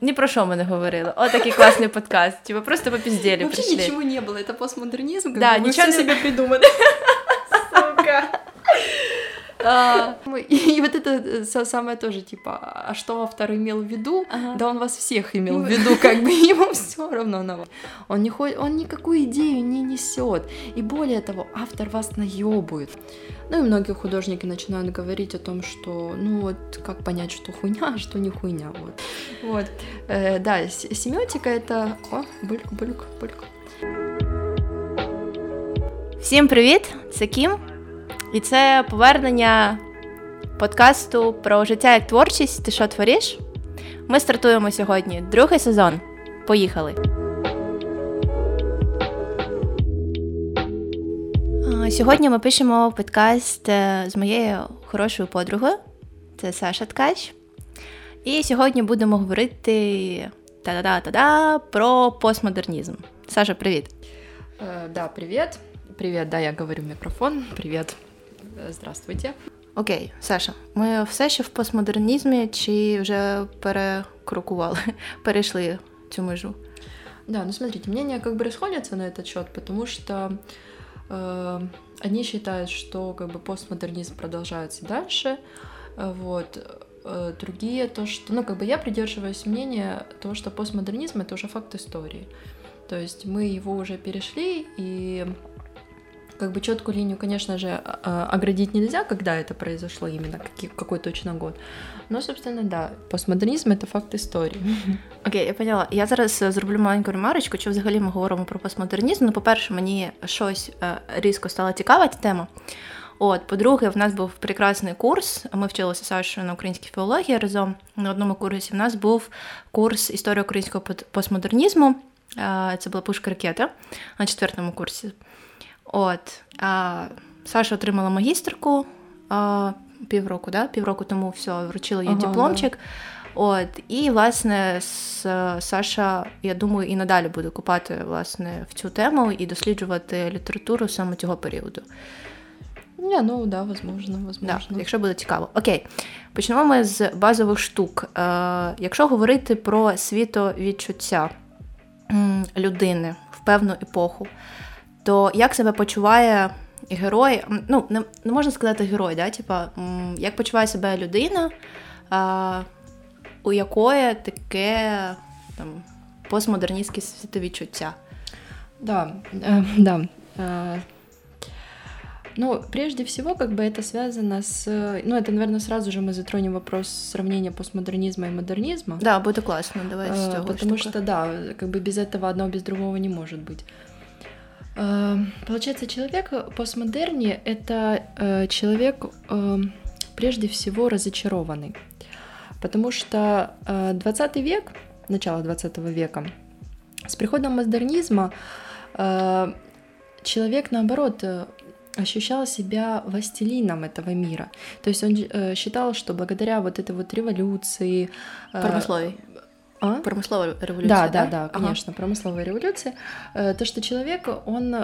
Ні про що ми не говорили. О, такий класний подкаст. Типа просто по піздєлі Вообще прийшли. ничего не было, это постмодернизм, как Да, бы вы ничего всё не- себе придумали. Сука. А, И, и вот это э, са- самое тоже, типа, а что автор имел в виду? Ага. Да он вас всех имел в виду, как бы ему все равно на вас. Он, не хо- он никакую идею не несет. И более того, автор вас наебывает. Ну и многие художники начинают говорить о том, что, ну вот, как понять, что хуйня, а что не хуйня. Вот. вот. Э, да, с- семиотика это... О, бульк, бульк, бульк. Всім привіт! Це Кім. І це повернення подкасту про життя як творчість. Ти що твориш? Ми стартуємо сьогодні другий сезон. Поїхали! Сьогодні ми пишемо подкаст е, з моєю хорошою подругою. Це Саша Ткач. І сьогодні будемо говорити та-да-да-та-да про постмодернізм. Саша, привіт! Э, да, привет. Привет, да, я говорю в микрофон. Привет. Здравствуйте. Окей, Саша, ми все ще в постмодернізмі чи вже перекрокували, перейшли цю межу? Да, ну смотрите, мнения как бы расходятся на этот счет, потому что э, одни считают, что как бы постмодернизм продолжается дальше, э, вот, э, другие то, что, ну как бы я придерживаюсь мнения того, что постмодернизм это уже факт истории, то есть мы его уже перешли и как бы четкую линию, конечно же, а- оградить нельзя, когда это произошло именно, какие- какой точно год. Но, собственно, да, постмодернизм это факт истории. Окей, я поняла. Я зараз е, зроблю маленьку ремарочку, чи взагалі ми говоримо про постмодернізм. Ну, по-перше, мені щось е, різко стала цікава ця тема. От, по-друге, в нас був прекрасний курс. Ми вчилися з Сашою на українській філології разом. На одному курсі в нас був курс історії українського пот- постмодернізму. Е, Це була пушка ракета на четвертому курсі. От. А Саша отримала магістерку а, півроку, да? півроку тому все, вручили їй Ага, дипломчик. От, і, власне, Саша, я думаю, і надалі буде купати власне, в цю тему і досліджувати літературу саме цього періоду. Не, ну да, возможно, Да, якщо буде цікаво. Окей, почнемо ми з базових штук. Е, якщо говорити про світовідчуття людини в певну епоху, то як себе почуває герой? М, Ну, не, не можна сказати герой, да? Типа, м, як почуває себе людина, е, у якої таке там, постмодерністське світовідчуття? Да, э, да. Э, Ну, прежде всего, как бы это связано с... Ну, это, наверное, сразу же мы затронем вопрос сравнения постмодернизма и модернизма. Да, буде класно, давай з Э, цього. Потому штуки. что, да, как бы без этого одно без другого не может быть. Э, Получается, человек в постмодерне — это э, человек э, прежде всего разочарованный. Потому что э, 20 век, начало 20 века, с приходом модернизма э, человек, наоборот, э, ощущал себя властелином этого мира. То есть он э, считал, что благодаря вот этой вот революции... э, Промисловій. а? Промислова революція. Да, да, да, Ага. конечно, промысловая революция. Э, То, что человек, он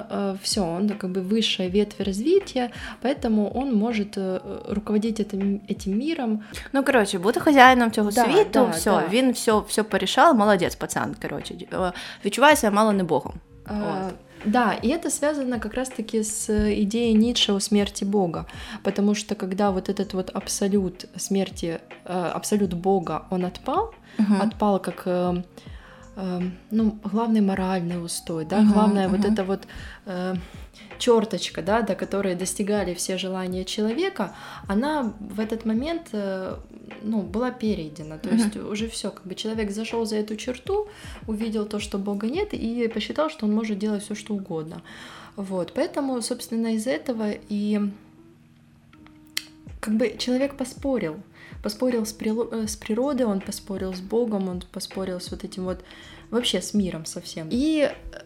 все, он как бы высшая ветвь развития, поэтому он может э, руководить этим, этим миром. Ну, коротше, бути хазяїном цього Да, світу, да, все, да. він все, все порішав, молодець, пацан. Коротше, Е, відчуває себе мало не Богом. Э, Вот. Да, и это связано как раз-таки с идеей Ницше о смерти Бога, потому что когда вот этот вот абсолют смерти, э, абсолют Бога, он отпал, Мгм. отпал как э, э, ну, главный моральный устой, да, Мгм, главная вот мгм. эта вот э, черточка, да, до которой достигали все желания человека, она в этот момент э, ну, была перейдена. То Мгм. есть уже все, как бы человек зашел за эту черту, увидел то, что Бога нет, и посчитал, что он может делать все, что угодно. Вот, поэтому, собственно, из этого и как бы человек поспорил, поспорил с, прило- э, с природой, он поспорил с Богом, он поспорил с вот этим вот вообще с миром совсем. И э,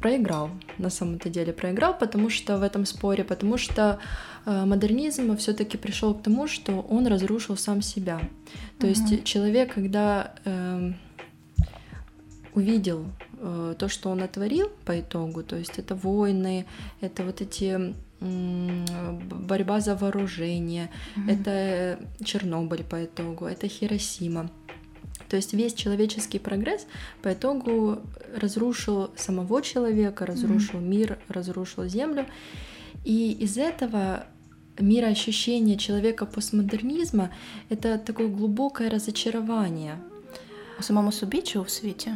проиграл, на самом-то деле проиграл, потому что в этом споре, потому что э, модернизм все-таки пришел к тому, что он разрушил сам себя. То есть Мгм. человек, когда эм, увидел э, то, что он натворил по итогу, то есть это войны, это вот эти борьба за вооружение, Мгм. это Чернобыль по итогу, это Хиросима. То есть весь человеческий прогресс по итогу разрушил самого человека, разрушил mm-hmm. мир, разрушил Землю. И из этого мироощущение человека постмодернизма — это такое глубокое разочарование. У самому собі чи у світі?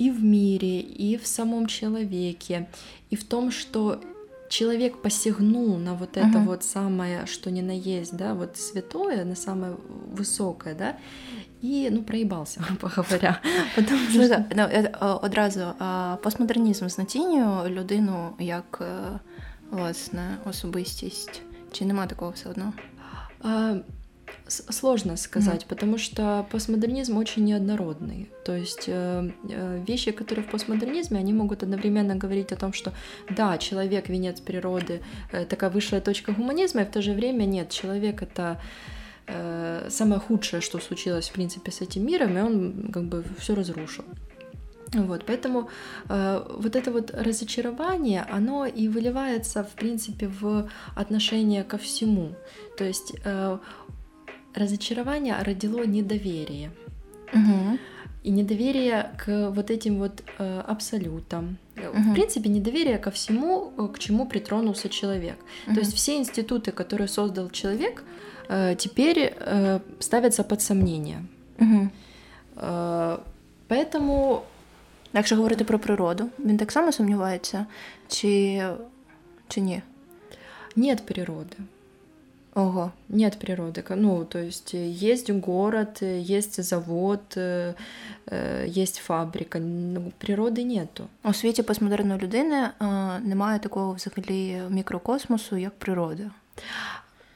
И в мире, и в самом человеке, и в том, что человек посягнул на вот это uh-huh. вот самое, что ни на есть, да, вот святое, на самое высокое, да, і ну проїбався, грубо говоря. Потому що... Ну, ну, е, одразу постмодернізм знецінює людину як е, власне особистість. Чи нема такого все одно? Сложно сказать, mm-hmm. потому что постмодернизм очень неоднородный. То есть э, э, вещи, которые в постмодернизме, они могут одновременно говорить о том, что да, человек венец природы, э, такая высшая точка гуманизма, и в то же время нет, человек это э, самое худшее, что случилось в принципе с этим миром, и он как бы все разрушил. Вот, поэтому э, вот это вот разочарование, оно и выливается, в принципе, в отношение ко всему. То есть э, разочарование родило недоверие. Угу. И недоверие к вот этим вот э, абсолютам. Угу. В принципе, недоверие ко всему, э, к чему притронулся человек. Угу. То есть все институты, которые создал человек, э, теперь э, ставятся под сомнение. Угу. Э, поэтому. Якщо говорити про природу, він так само сумнівається, чи, чи ні? Нет природы. Ого. Нет природы. Ну, то есть э, есть город, э, есть завод, э, есть фабрика. Ну, природы нету. У світі постмодерної людини немає такого взагалі мікрокосмосу, як природа.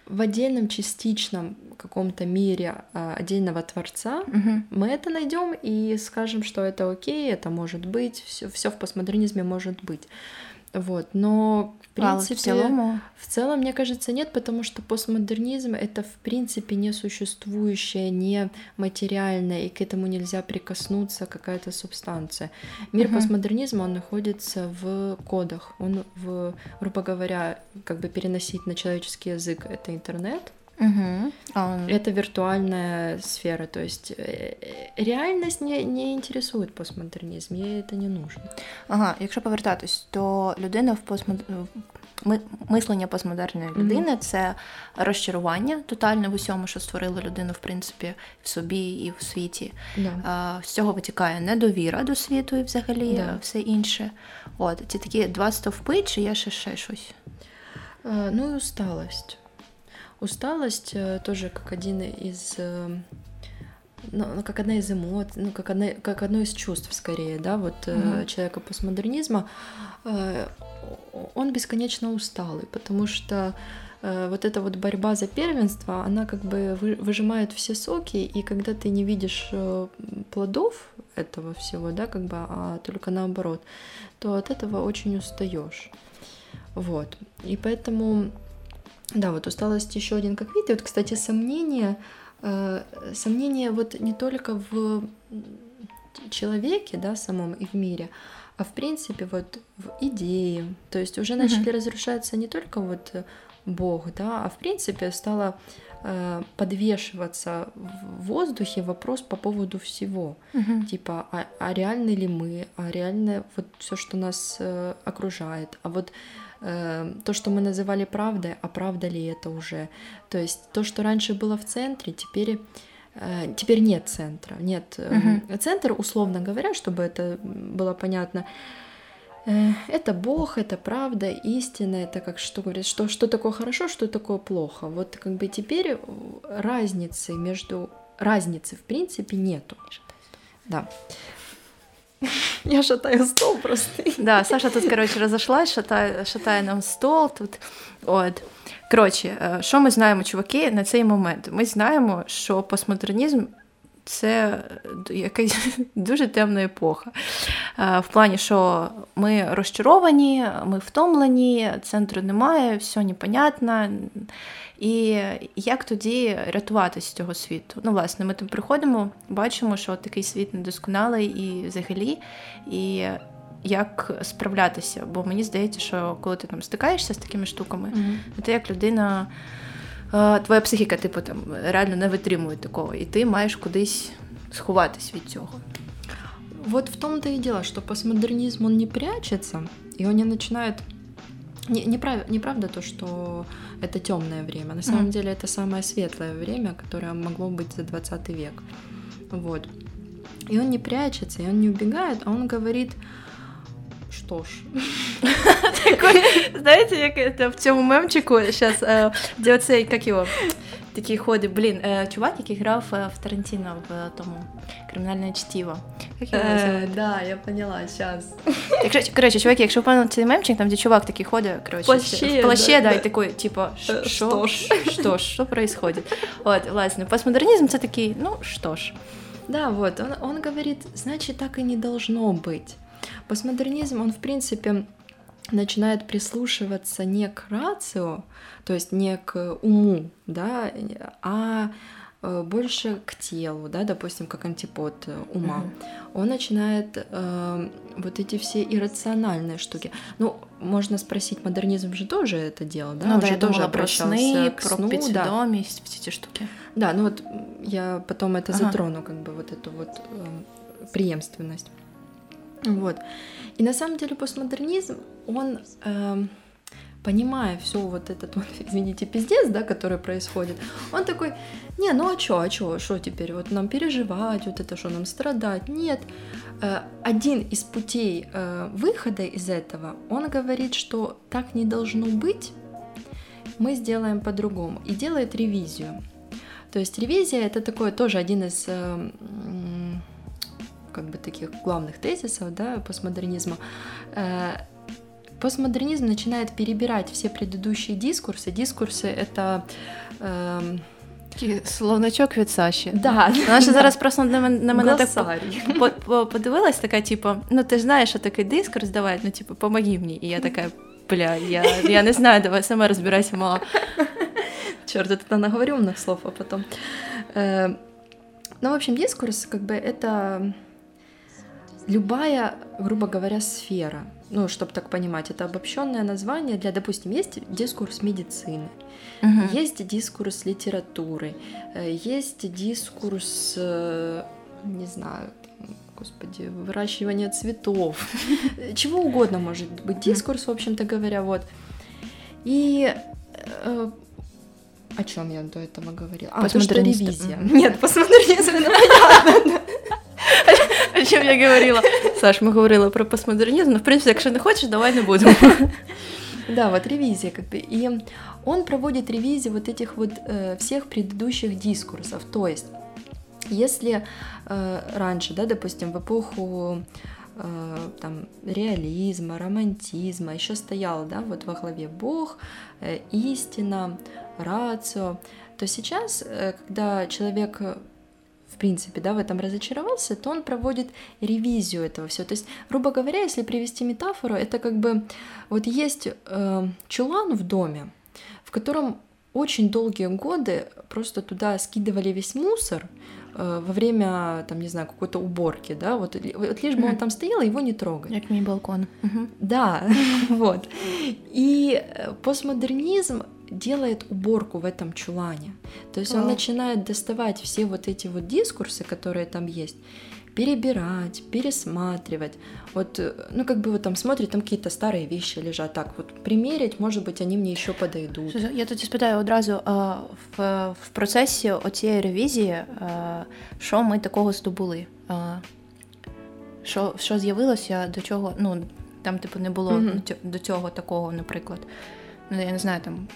В отдельном частичном каком-то мире отдельного творца угу. мы это найдем и скажем, что это окей, это может быть, все, все в постмодернизме может быть. Вот, но в принципе, в целом, в целом, мне кажется, нет, потому что постмодернизм это в принципе не существующее, не материальное, и к этому нельзя прикоснуться какая-то субстанция. Мир угу. постмодернизма он находится в кодах, он в, грубо говоря, как бы переносить на человеческий язык это интернет, Угу. Это виртуальная сфера, то есть э, реальність не не інтересує постмодернізм, їй це не нужно. Ага, якщо повертатись, то людина в постмод... мислення постмодерної людини mm-hmm. це розчарування тотальне в усьому, що створило людину, в принципі, в собі і в світі. Yeah. З цього витікає недовіра до світу і взагалі yeah. все інше. От ці такі два стовпи, чи є ще ще щось? Uh, ну і усталость. Усталость э, тоже как один из э, ну, ну, как одна из эмоций, ну, как, одна, как одно из чувств, скорее, да, вот mm-hmm. человека постмодернизма, он бесконечно усталый, потому что вот эта вот борьба за первенство, она как бы выжимает все соки, и когда ты не видишь плодов этого всего, да, как бы, а только наоборот, то от этого очень устаешь. Вот. И поэтому да, вот усталость еще один как вид. И вот, кстати, сомнение, э, сомнение вот не только в человеке, да, самом и в мире, а в принципе вот в идее. То есть уже начали mm-hmm. разрушаться не только вот Бог, да, а в принципе стало э, подвешиваться в воздухе вопрос по поводу всего. Mm-hmm. Типа, а, а реальны ли мы, а реально вот все, что нас э, окружает, а вот Э, то, что мы называли правдой, а правда ли это уже. То есть то, что раньше было в центре, теперь э, теперь нет центра, нет угу. центр, условно говоря, чтобы это было понятно. Это Бог, это правда, истина, это как что говорит, что, что такое хорошо, что такое плохо. Вот как бы теперь разницы между разницы в принципе нету. Да. Я шатаю стол просто. Да, Саша тут, коротше, розійшлась, шатає, шатає нам стол тут. От. Коротше, що ми знаємо, чуваки, на цей момент? Ми знаємо, що постмодернізм це якась дуже темна епоха. В плані, що ми розчаровані, ми втомлені, центру немає, все непонятно. І як тоді рятуватися з цього світу? Ну, власне, ми там приходимо, бачимо, що такий світ недосконалий і взагалі, і як справлятися. Бо мені здається, що коли ти там стикаєшся з такими штуками, mm-hmm. то ти як людина твоя психіка, типу, там реально не витримує такого, і ти маєш кудись сховатись від цього. Вот в том-то и дело, что постмодернизм, он не прячется, и он не начинает... Не, не, прав... не правда то, что это темное время. На самом mm-hmm. деле это самое светлое время, которое могло быть за 20 век. Вот. И он не прячется, и он не убегает, а он говорит, что ж. Такой, знаете, это в цьому мемчику сейчас, э, де оцей, як його, такий ходить, блін, э, чувак, який грав э, в Тарантіно в тому кримінальне чтіво. Як його називають? Да, я поняла, сейчас. Якщо, коротше, чуваки, якщо ви цей мемчик, там, де чувак такий ходить, коротше, плаще, в плаще, да, да, і такий, типу, що, що ж, що ж, що происходит? От, власне, постмодернізм це такий, ну, що ж. Да, вот, он, он говорит, значит, так и не должно быть. Постмодернизм, он, в принципе, начинает прислушиваться не к рацио, то есть не к уму, да, а э, больше к телу, да, допустим, как антипод э, ума. Mm-hmm. Он начинает э, вот эти все иррациональные штуки. Ну, можно спросить, модернизм же тоже это делал, да? Ну, Он да, же я тоже думала про сны, про сну, подсведомость, да. все эти штуки. Да, ну вот я потом это ага. затрону, как бы вот эту вот э, преемственность. Вот. И на самом деле постмодернизм, он, э, понимая все вот этот, вот, извините, пиздец, да, который происходит, он такой, не, ну а чё, а чё, что теперь, вот нам переживать, вот это что, нам страдать? Нет. Э, один из путей э, выхода из этого, он говорит, что так не должно быть, мы сделаем по-другому, и делает ревизию. То есть ревизия это такой тоже один из э, как бы таких главных тезисов да, постмодернизма, э, постмодернизм начинает перебирать все предыдущие дискурсы. Дискурсы это э, Словничок від Саші. Да. Вона ж зараз просто на мене, на мене так подивилась, така, типу, ну ти ж знаєш, що такий дискурс, давай, ну, типу, помоги мені. І я така, бля, я, я не знаю, давай сама розбирайся, мала. Черт, это наговорю умных слов, а потом. Э, ну, в общем, дискурс, как бы, это любая, грубо говоря, сфера, ну, чтобы так понимать, это обобщенное название для, допустим, есть дискурс медицины, угу. есть дискурс литературы, э, есть дискурс, э, не знаю, господи, выращивание цветов, чего угодно может быть дискурс, в общем-то говоря, вот. И э, о чем я до этого говорила? А, то, что ревизия. Нет, постмодернизм, ну понятно. О чем я говорила? Саш, мы говорили про постмодернизм, но, в принципе, если не хочешь, давай не будем. Да, вот ревизия как бы. И он проводит ревизию вот этих вот э, всех предыдущих дискурсов. То есть, если э, раньше, да, допустим, в эпоху э, там реализма, романтизма еще стоял, да, вот во главе Бог, э, истина, рацио, то сейчас, э, когда человек в принципе, да, в этом разочаровался, то он проводит ревизию этого всего. То есть, грубо говоря, если привести метафору, это как бы вот есть э, чулан в доме, в котором очень долгие годы просто туда скидывали весь мусор э, во время, там, не знаю, какой-то уборки, да, вот, вот лишь бы он там стоял, его не трогать. Как мини-балкон. Да, вот. И э, постмодернизм делает уборку в этом чулане. То есть он начинает доставать все вот эти вот дискурсы, которые там есть, перебирать, пересматривать. Вот, э, ну, как бы вот там смотрит, там какие-то старые вещи лежат. Так, вот примерить, может быть, они мне еще подойдут. Я тоді спитаю одразу а, в, в процесі оцієї ревізії, а, що ми такого здобули? А, що, що з'явилося, до чого, ну, там, типу, не було mm-hmm. до цього такого, наприклад. ну я не знаю, там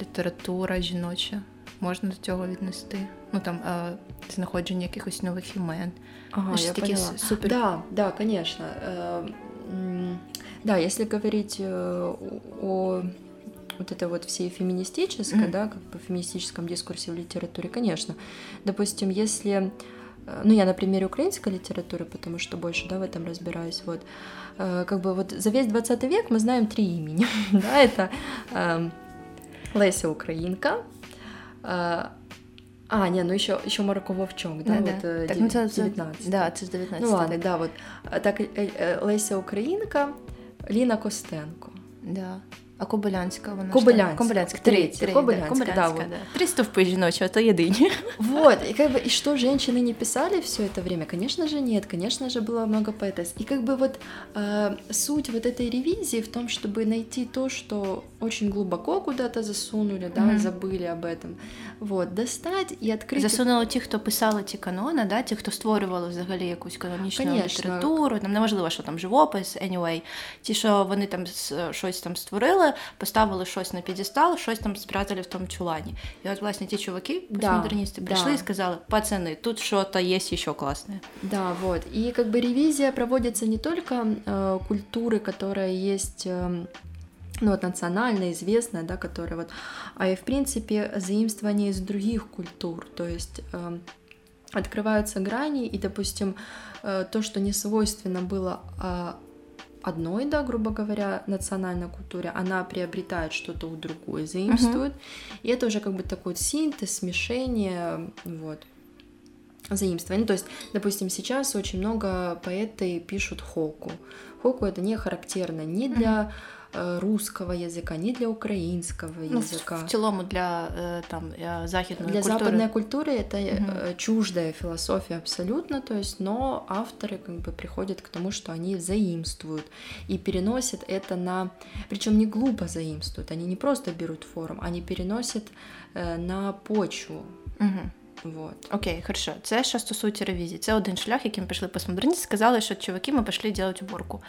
література жіноча можна до цього віднести. Ну там знаходження якихось нових імен. Ага, ну, я поняла. Супер. Да, да, конечно. Да, если говорить э, о вот это вот всей феминистической, mm-hmm. да, как бы феминистическом дискурсе в литературе, конечно. Допустим, если, э, ну я на примере украинской литературы, потому что больше, да, в этом разбираюсь, вот, Э, как бы вот за весь 20 век мы знаем три имени. да, это э, Леся Украинка, э, а, не, ну еще, еще Марко Вовчок, да, да, вот, да. Так, 19. Ну, да, це 19. Ну ладно, да, вот. Так, Леся Українка, Ліна Костенко. Да. А Кобилянська вона Кобилянська. Кобилянська. Третья. Три, Кобилянська, да, да, Кобилянська, вот. да. Три стовпи жіночі, а то єдині. Вот, и как бы, и что женщины не писали все это время? Конечно же нет, конечно же было много поэтесс. И как бы вот э, суть вот этой ревизии в том, чтобы найти то, что очень глубоко куда-то засунули, да, Мгм. забыли об этом, вот, достать и открыть... Засунули ті, хто писали ті канони, да, ті, хто створювали взагалі якусь канонічну Конечно. літературу, там неважливо, що там живопис, anyway. Ті, що вони там с- щось там створили, поставили щось на підістал, щось там спрятали в тому чулані. І от, власне, ті чуваки, Да, постмодерністи, прийшли да. і сказали: пацани, тут що-то є ще класне. Да, вот. И как бы ревизия проводится не только э, культуры, которая есть э, ну, вот национальная, известная, да, которая вот, а и в принципе заимствование из других культур, то есть э, открываются грани, и, допустим, э, то, что не свойственно было а, одной, да, грубо говоря, национальной культуре, она приобретает что-то у другой, заимствует, и это уже как бы такой синтез, смешение, вот заимствование. Ну, то есть, допустим, сейчас очень много поэты пишут хоку. Хоку это не характерно ни для э, русского языка, ни для украинского Ну, в, языка. в цілому для е, там е, західної Для культури. западной культуры это э, Мгм. чуждая философия абсолютно, то есть, но авторы как бы приходят к тому, что они заимствуют и переносят это на, причем не глупо заимствуют, они не просто берут форму, они переносят э, на почву, Мгм. вот. Окей, хорошо. Це що стосується ревізії. Це один шлях, яким пішли постмодерністи. Сказали, що чуваки, ми пішли робити уборку.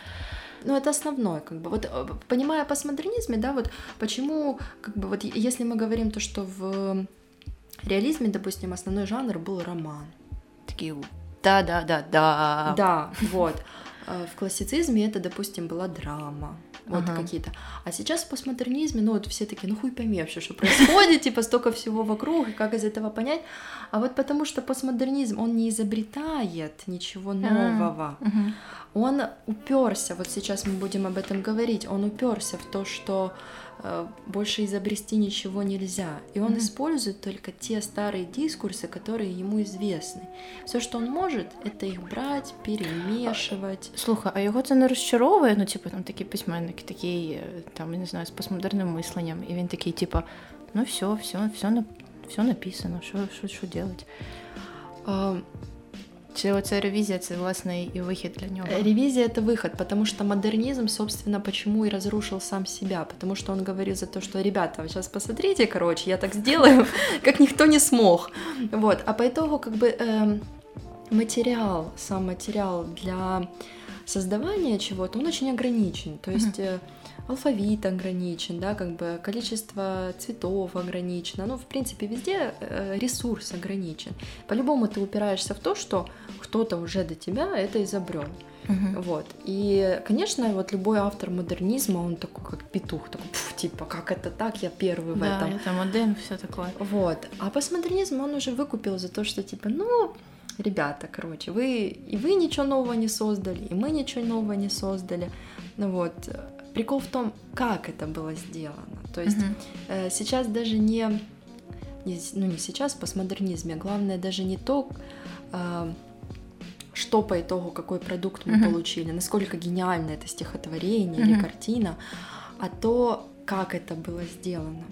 Ну, это основное, как бы. Вот э, понимая постмодернизме, да, вот почему, как бы, вот если мы говорим то, что в реализме, допустим, основной жанр был роман. Такі да-да-да-да. Да, вот. Э, В классицизме это, допустим, была драма. Вот Ага. какие-то. А сейчас в постмодернизме, ну вот все такие, ну хуй пойми вообще, что происходит, типа столько всего вокруг, и как из этого понять. А вот потому что постмодернизм, он не изобретает ничего нового. Мгм. Он уперся, вот сейчас мы будем об этом говорить, он уперся в то, что больше изобрести ничего нельзя. И он Мгм. использует только те старые дискурсы, которые ему известны. Все, что он может, это их брать, перемешивать. Слухай, а його це не розчаровує? Ну, типу, там такі письменники, такі, е, там, я не знаю, з постмодерним мисленням. І він такий, типу, ну все, все, все, на- все написано, що, що, що делать? А, Чи оця ревізія, це власне і вихід для нього? Ревизия это выход, потому что модернизм, собственно, почему и разрушил сам себя, потому что он говорил за то, что ребята, вы сейчас посмотрите, короче, я так сделаю, как никто не смог. Вот, а по итогу как бы эм, материал, сам материал для создавания чего-то, он очень ограничен, то есть э, алфавит ограничен, да, как бы количество цветов ограничено, ну, в принципе, везде э, ресурс ограничен. По-любому ты упираешься в то, что кто-то уже до тебя это изобрел. Мгм. Вот. И, конечно, вот любой автор модернизма, он такой, как петух, такой, «Пф, типа, как это так, я первый в Да, этом. я там один, все таке. Вот. А постмодернизм он уже выкупил за то, что типа, ну, ребята, короче, вы и вы ничего нового не создали, и мы ничего нового не создали. Ну вот. Прикол в том, как это было сделано. То есть Мгм. э, сейчас даже не, не ну не сейчас в постмодернизме, главное даже не то, э, что по итогу, какой продукт мы Мгм. получили, насколько гениально это стихотворение или Мгм. картина, а то, как это было сделано.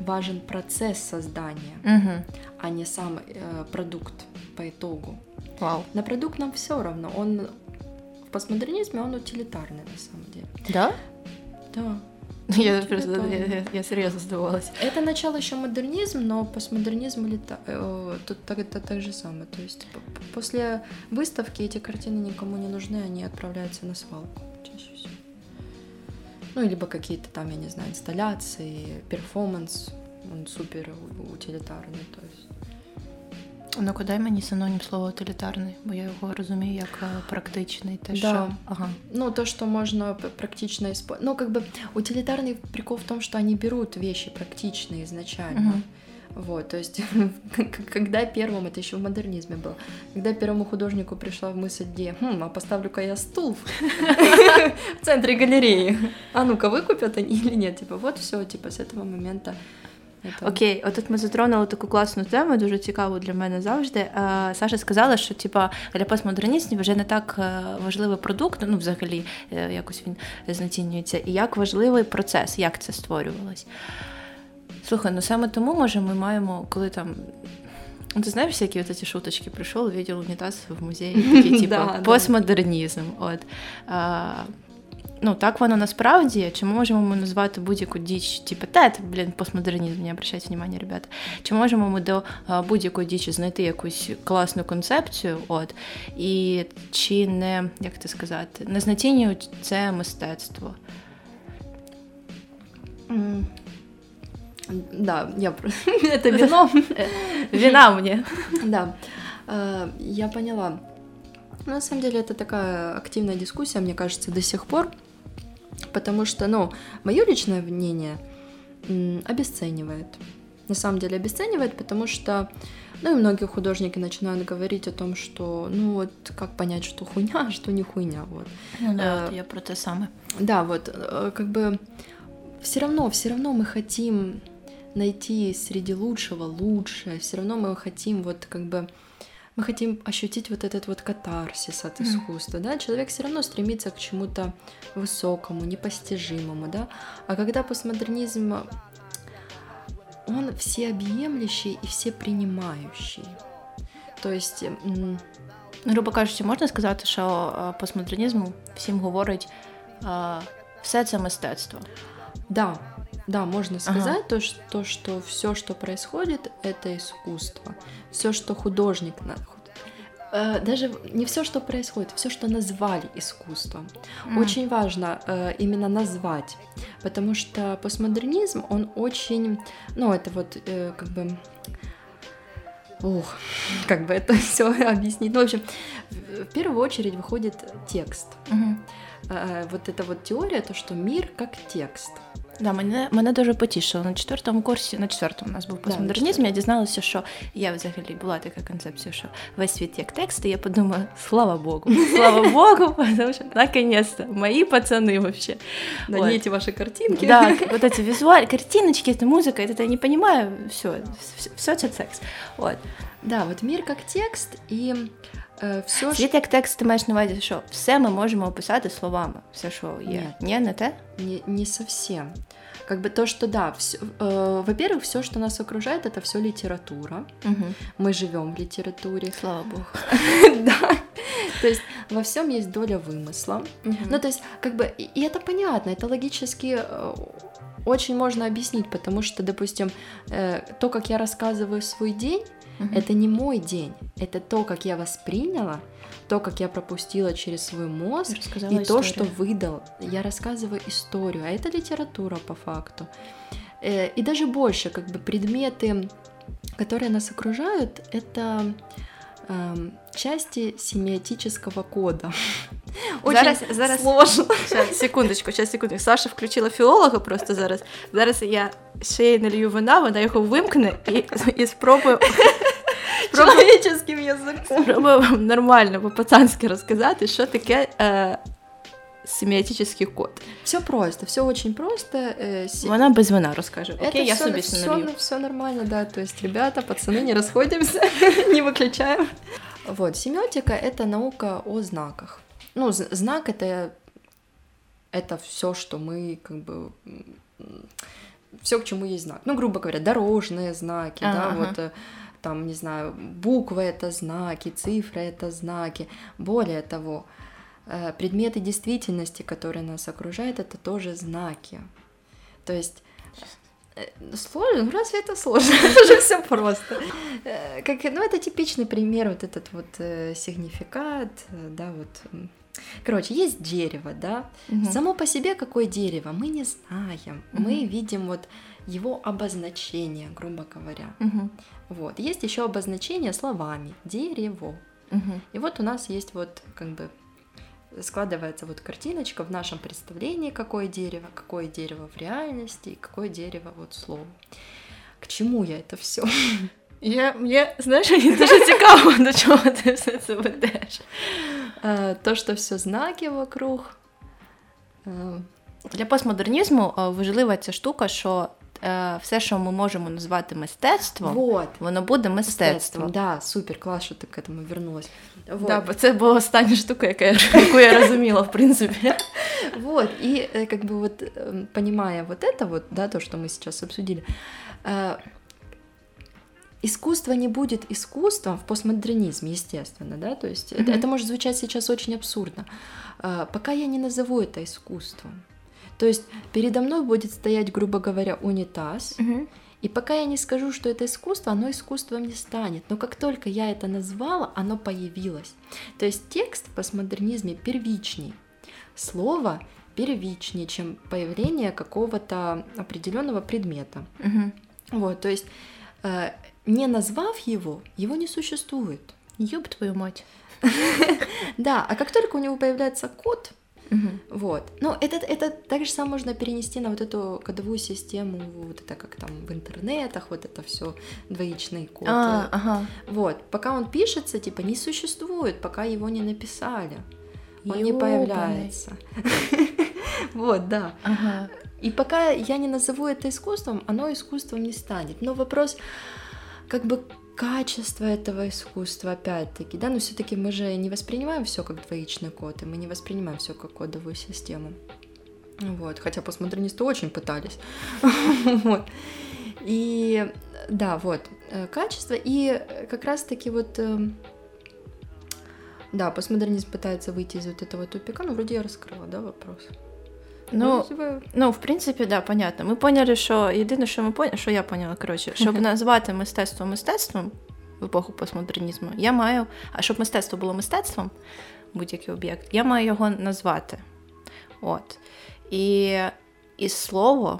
Важен процесс создания, Мгм. а не сам э, продукт по итогу. Вау. На продукт нам все равно. Он в постмодернизме он утилитарный на самом деле. Да? Да. Я просто я, я, я серйозно здивувалася. Это начало еще модернизм, но постмодернизм лета... э, тут так, это так же самое. То есть после выставки эти картины никому не нужны, они отправляются на свалку чаще всего. Ну, либо какие-то там, я не знаю, инсталляции, перформанс, он супер утилитарный, то есть. Ну-ка, дай мені синонім слова утилітарний, бо я його розумію як е, практичний. Те, Да. що... Ага. Ну, то, что можно п- практично использовать. Ну, как бы утилитарный прикол в том, что они берут вещи практичные изначально. Мгм. Вот, то есть, к- когда первому, это еще в модернизме было, когда первому художнику пришла в мысль идея, хм, а поставлю-ка я стул в центре галереи, а ну-ка выкупят они или нет, типа, вот все, типа, с этого момента Это... Окей, отут ми затронули таку класну тему, дуже цікаву для мене завжди. Е, Саша сказала, що типа для постмодерністів вже не так е, важливий продукт, ну взагалі е, якось він знецінюється, і як важливий процес, як це створювалось. Слухай, ну саме тому, може, ми маємо, коли там. Ну, ти знаєш, всякі от ці шуточки прийшов, виділ унітаз в музеї, такий, типу, постмодернізм. От А, ну, так воно насправді, чи ми можемо ми назвати будь-яку діч, типу, та, це, блін, постмодернізм, не обращайте внимание, ребята. Чи можемо ми до будь-якої дічі знайти якусь класну концепцію, от, і чи не, як це сказати, не знецінюють це мистецтво? Да, я это вино. Вина мне. Да, э, я поняла. На самом деле это такая активная дискуссия, мне кажется, до сих пор, Потому что, ну, мое личное мнение обесценивает. На самом деле обесценивает, потому что, ну, и многие художники начинают говорить о том, что, ну, вот, как понять, что хуйня, а что не хуйня, вот. Ну да, я про те самое. Да, вот, э, как бы, все равно, все равно мы хотим найти среди лучшего лучшее, все равно мы хотим вот как бы мы хотим ощутить вот этот вот катарсис от искусства, mm. да, человек все равно стремится к чему-то высокому, непостижимому, да, а когда постмодернизм, он всеобъемлющий и всепринимающий, то есть... Грубо кажучи, можна сказати, що постмодернізм всім говорить все це мистецтво. Да, да, можно сказать ага. то, что, то, что все, что происходит, это искусство. Все, что художник э, даже не все, что происходит, все, что назвали искусством. Mm. Очень важно э, именно назвать, потому что постмодернизм, он очень, ну, это вот э, как бы Ух, как бы это все объяснить. Ну, в общем, в первую очередь выходит текст. Угу. Вот эта вот теория, то, что мир как текст. Да, мене мене дуже потішило. На четвертому курсі, на четвертому у нас був постмодернізм, да, я дізналася, що я взагалі була така концепція, що весь світ як текст, і я подумала, слава Богу, слава Богу, потому что наконец-то мои пацаны вообще. Да, вот. не эти ваши картинки. Да, вот эти визуальные картиночки, это музыка, это я не понимаю, все, все это секс. Вот. Да, вот мир как текст, і е, все Світ як текст, ти маєш на увазі, що все ми можемо описати словами, все, що є. Нет. Ні, не те? Не, не совсем. Как бы то, что да, все, э, во-первых, все, что нас окружает, это все литература. Угу. Мы живем в литературе. Слава богу. Да. То есть во всем есть доля вымысла. Ну, то есть, как бы, и это понятно, это логически э, очень можно объяснить, потому что, допустим, э, то, как я рассказываю свой день, Угу. Это не мой день, это то, как я восприняла, то, как я пропустила через свой мозг, и историю. то, что выдал. Я рассказываю историю, а это литература по факту. Э, и даже больше, как бы предметы, которые нас окружают, это эм, части семиотического кода. Очень зараз, зараз сложно. Сейчас, секундочку, сейчас, секундочку. Саша включила філолога просто зараз. Зараз я ще налью вина, вона його вимкне і, і спробую Человеческим язиком. Спробую вам нормально по-пацански розказати, що таке е, семиотический код. Все просто, все очень просто. Э, Вона без вина розкаже. Окей, я все, собі все, все нормально, да. То есть, ребята, пацаны, не расходимся, не выключаем. Вот, семиотика — это наука о знаках. Ну, знак — это это все, что мы как бы все, к чему есть знак. Ну, грубо говоря, дорожные знаки, а, да, ага. вот э, там, не знаю, буквы это знаки, цифры это знаки. Более того, предметы действительности, которые нас окружают, это тоже знаки. То есть э, Сложно? Ну, разве это сложно? это же все просто. Как, ну, это типичный пример, вот этот вот э, сигнификат, да, вот. Короче, есть дерево, да. Угу. Само по себе какое дерево, мы не знаем. Угу. Мы видим вот его обозначение, грубо говоря. Угу. Вот. Есть еще обозначение словами дерево. Угу. И вот у нас есть вот как бы складывается вот картиночка в нашем представлении, какое дерево, какое дерево в реальности, и какое дерево вот слово. К чему я это все? Я, мне, знаешь, мені дуже цікаво, до чого ти все це ведеш. То, что все знаки вокруг. Для постмодернізму важлива ця штука, що е, все, що ми можемо назвати мистецтвом, Вот. воно буде мистецтвом. Да, супер, клас, що ти к этому вернулась. Вот. Да, бо це була остання штука, яка, яку я розуміла, в принципі. Вот, и как бы вот понимая вот это вот, да, то, что мы сейчас обсудили, искусство не будет искусством в постмодернизме, естественно, да, то есть это, Мгм. это может звучать сейчас очень абсурдно, пока я не назову это искусством. То есть передо мной будет стоять, грубо говоря, унитаз, и пока я не скажу, что это искусство, оно искусством не станет. Но как только я это назвала, оно появилось. То есть текст в постмодернизме первичней. Слово первичнее, чем появление какого-то определенного предмета. Мгм. Вот, то есть э, не назвав его, его не существует. Ёб твою мать. Да, а как только у него появляется код, Мгм. вот. Ну, это, это так же самое можно перенести на вот эту кодовую систему, вот это как там в интернетах, вот это все двоичный код. А, ага. Вот, пока он пишется, типа, не существует, пока его не написали. Он не Ёбаный. появляется. Вот, да. Ага. И пока я не назову это искусством, оно искусством не станет. Но вопрос, как бы качество этого искусства, опять-таки, да, но все-таки мы же не воспринимаем все как двоичный код, и мы не воспринимаем все как кодовую систему. Вот, хотя постмодернисты очень пытались. И да, вот, э, качество. И как раз-таки вот, эм, да, постмодернизм пытается выйти из вот этого тупика, ну, вроде я раскрыла, да, вопрос. Ну, типа, Ну, в принципі, да, понятно. Ми поняли, що єдине, що ми поняли, що я поняла, коротше, щоб назвати мистецтво мистецтвом в епоху постмодернізму, я маю, а щоб мистецтво було мистецтвом, будь-який об'єкт, я маю його назвати. От. І, і слово,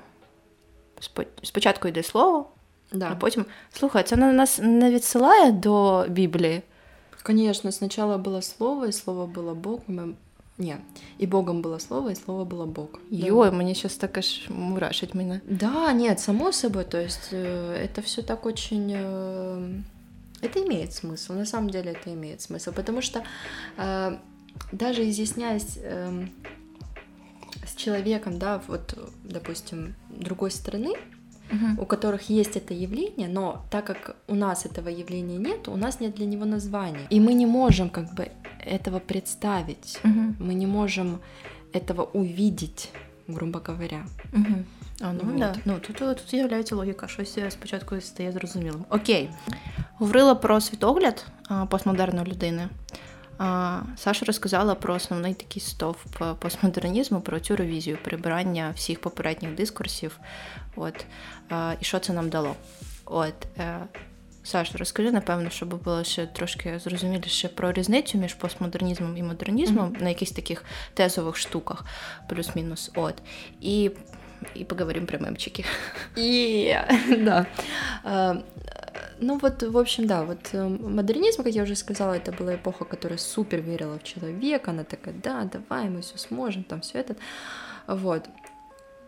спо- спочатку йде слово, да. а потім. Слухай, це на нас не відсилає до Біблії. Конечно, сначала было слово, и слово было Бог. Мы... Не, и Богом было слово, и слово было Бог. Да. Йой, мені щось таке ж мурашить мене. Да, нет, само собой, то есть э, это все так очень... э, это имеет смысл, на самом деле это имеет смысл, потому что э, даже изъясняясь эм, с человеком, да, вот, допустим, другой страны, Угу. у которых есть это явление, но так как у нас этого явления нет, у нас нет для него названия. И мы не можем как бы этого представить, Угу. мы не можем этого увидеть, грубо говоря. Угу. А, ну, Вот. да. ну тут, тут з'являється логіка, щось е, спочатку стає зрозумілим. Окей. Говорила про світогляд а, постмодерної людини. Саша розказала про основний такий стовп е, постмодернізму, про цю ревізію, прибирання всіх попередніх дискурсів. От, і що це нам дало. От, е, Саш, розкажи, напевно, щоб було ще трошки зрозуміліше про різницю між постмодернізмом і модернізмом на якихось таких тезових штуках, плюс-мінус. От. І, і поговоримо про мемчики. И да. Ну вот, в общем, да, вот э, модернизм, как я уже сказала, это была эпоха, которая супер верила в человека, она такая, да, давай, мы все сможем, там все это, вот.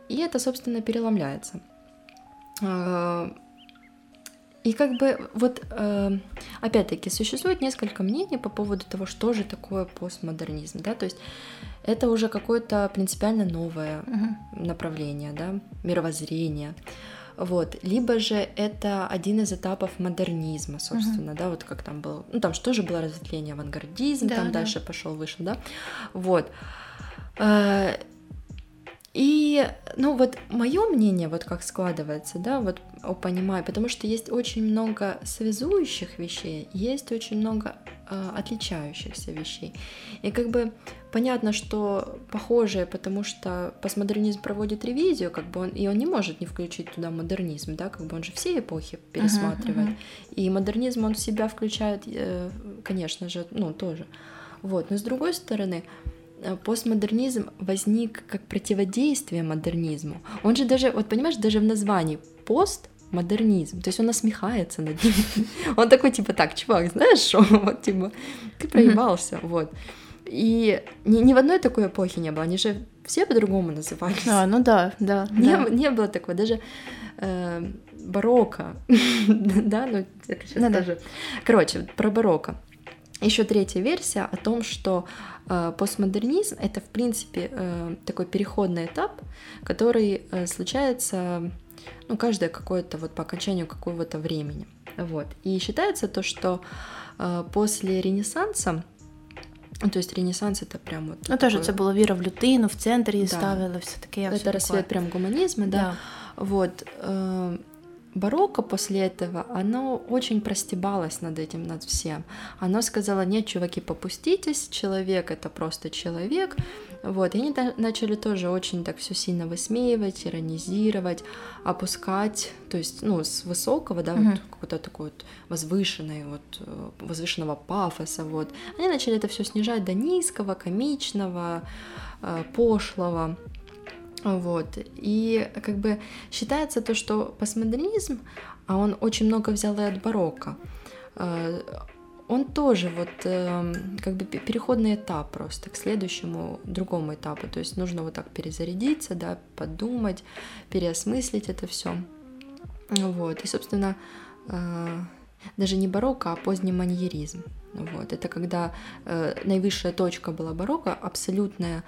И это, собственно, переломляется. А, И как бы вот, э, опять-таки, существует несколько мнений по поводу того, что же такое постмодернизм, да, то есть это уже какое-то принципиально новое направление, да, мировоззрение. Вот. Либо же это один из этапов модернизма, собственно, да, вот как там было. Ну, там что же было разветвление авангардизм, Да, там да. дальше пошел, вышел, да. Вот. Э, И, ну, вот мое мнение, вот как складывается, да, вот понимаю, потому что есть очень много связующих вещей, есть очень много э, отличающихся вещей. И как бы понятно, что похожее, потому что постмодернизм проводит ревизию, как бы он, и он не может не включить туда модернизм, да, как бы он же все эпохи пересматривает. мгм. И модернизм он в себя включает, э, конечно же, ну, тоже. Вот, но с другой стороны, э, постмодернизм возник как противодействие модернизму. Он же даже, вот понимаешь, даже в названии постмодернизм, то есть он насмехается над ним. Он такой, типа, так, чувак, знаешь что, вот, типа, ты проебался, вот. И ни, ни в одной такой эпохе не было, они же все по-другому назывались. А, ну да, да. Не, да. не было такого, даже э, барокко, да, ну это сейчас Да-да. тоже. Короче, про барокко. Еще третья версия о том, что э, постмодернизм это в принципе э, такой переходный этап, который э, случается ну, каждое какое-то вот по окончанию какого-то времени. Вот. И считается то, что э, после Ренессанса Ну, то есть Ренессанс это прям вот. Ну, теж це було віра в людину, в центр її Да. ставили, все таке. это рассвет прям гуманизма, да. Да. Вот. э, Барокко после этого, оно очень простебалось над этим, над всем. Оно сказало, нет, чуваки, попуститесь, человек — это просто человек. Вот. И они начали тоже очень так все сильно высмеивать, иронизировать, опускать, то есть, ну, с высокого, да, Мгм. вот какой-то такой вот возвышенной, вот, э, возвышенного пафоса, вот. Они начали это все снижать до низкого, комичного, э, пошлого. Вот. И как бы считается то, что постмодернизм, а он очень много взял и от барокко, э, он тоже вот эм, как бы пе- переходный этап просто к следующему другому этапу. То есть нужно вот так перезарядиться, да, подумать, переосмыслить это все. Вот. И, собственно, э, даже не барокко, а поздний маньеризм. Вот. Это когда э, наивысшая точка была барокко, абсолютная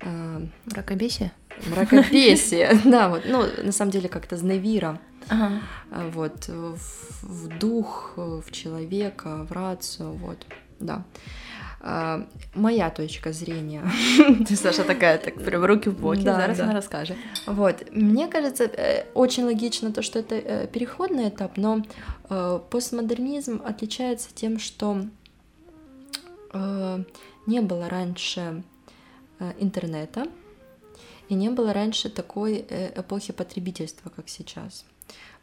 э, Мракобесие? Мракопесие, да, вот, ну, на самом деле как-то зневира, Ага. а, вот, в, в дух, в человека, в рацию, вот, да. А, Моя точка зрения, Ти Саша така, так прям руки в боки. Да, Зараз да. вона розкаже. вот, мне кажется, э, очень логично то, что это э, переходный этап, но э, постмодернизм отличается тем, что не было раньше интернета, и не было раньше такой э, эпохи потребительства, как сейчас.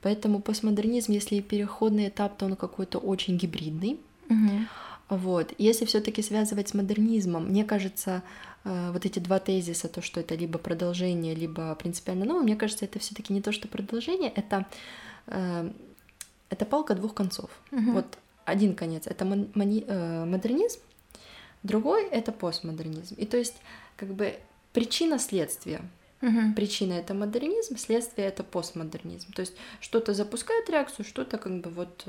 Поэтому постмодернизм, если и переходный этап, то он какой-то очень гибридный. Угу. Вот. Если все-таки связывать с модернизмом, мне кажется, э, вот эти два тезиса, то, что это либо продолжение, либо принципиально новое, мне кажется, это все-таки не то, что продолжение, это, э, это палка двух концов. Мгм. Вот один конец это модернизм, другой это постмодернизм. И то есть, как бы причина следствия. Угу. Причина это модернизм, следствие это постмодернизм. То есть что-то запускает реакцию, что-то как бы вот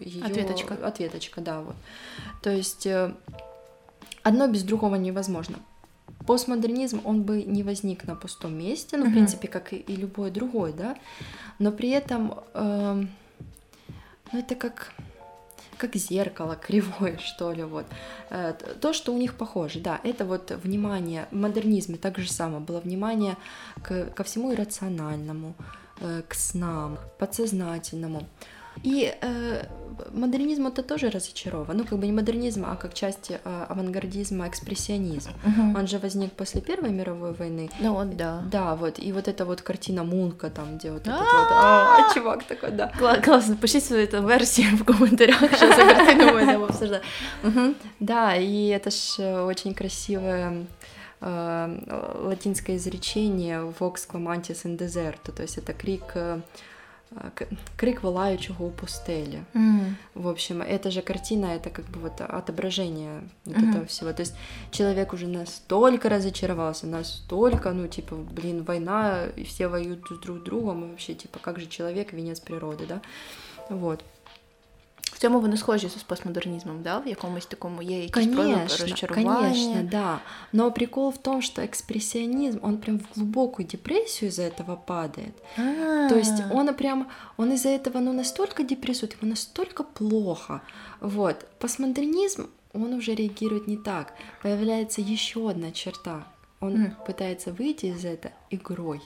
ее Ответочка. ответочка, да, вот. То есть э, одно без другого невозможно. Постмодернизм, он бы не возник на пустом месте, ну, в Мгм. принципе, как и, любой другой, да, но при этом, эм, ну, это как, как зеркало кривое, что ли, вот. Э, То, что у них похоже, да, это вот внимание, в модернизме так же самое было внимание к, ко всему иррациональному, э, к снам, подсознательному. И э, модернизм это тоже разочарован. Ну, как бы не модернизм, а как часть э, авангардизма, экспрессионизм. Угу. Он же возник после Первой мировой войны. Ну от да. Да, вот, и вот эта вот картина Мунка там, где вот этот вот, а, чувак такой, да. Кла- Класно, пишіть свої там версії в коментарях, що за картину ми будемо обсуждати. Угу. Да, и это ж э, очень красивое э, латинское изречение «vox clamantis in deserto», то есть это крик, э, э, к- крик волаючого у пустелі. В общем, эта же картина, это как бы вот отображение вот Мгм. этого всего. То есть человек уже настолько разочаровался, настолько, ну, типа, блин, война, и все воюют друг с другом, и вообще, типа, как же человек венец природы, да? Вот. В цьому вони схожі з постмодернізмом, да? в якомусь такому є якісь прояви Конечно, розчарування. конечно, да. Но прикол в том, что экспрессионизм, он прям в глубокую депрессию из-за этого падает. А. То есть он прям, он из-за этого, ну, настолько депрессует, ему настолько плохо. Вот. Постмодернизм, он уже реагирует не так. Появляется еще одна черта. Он Мгм. пытается выйти из этого игрой,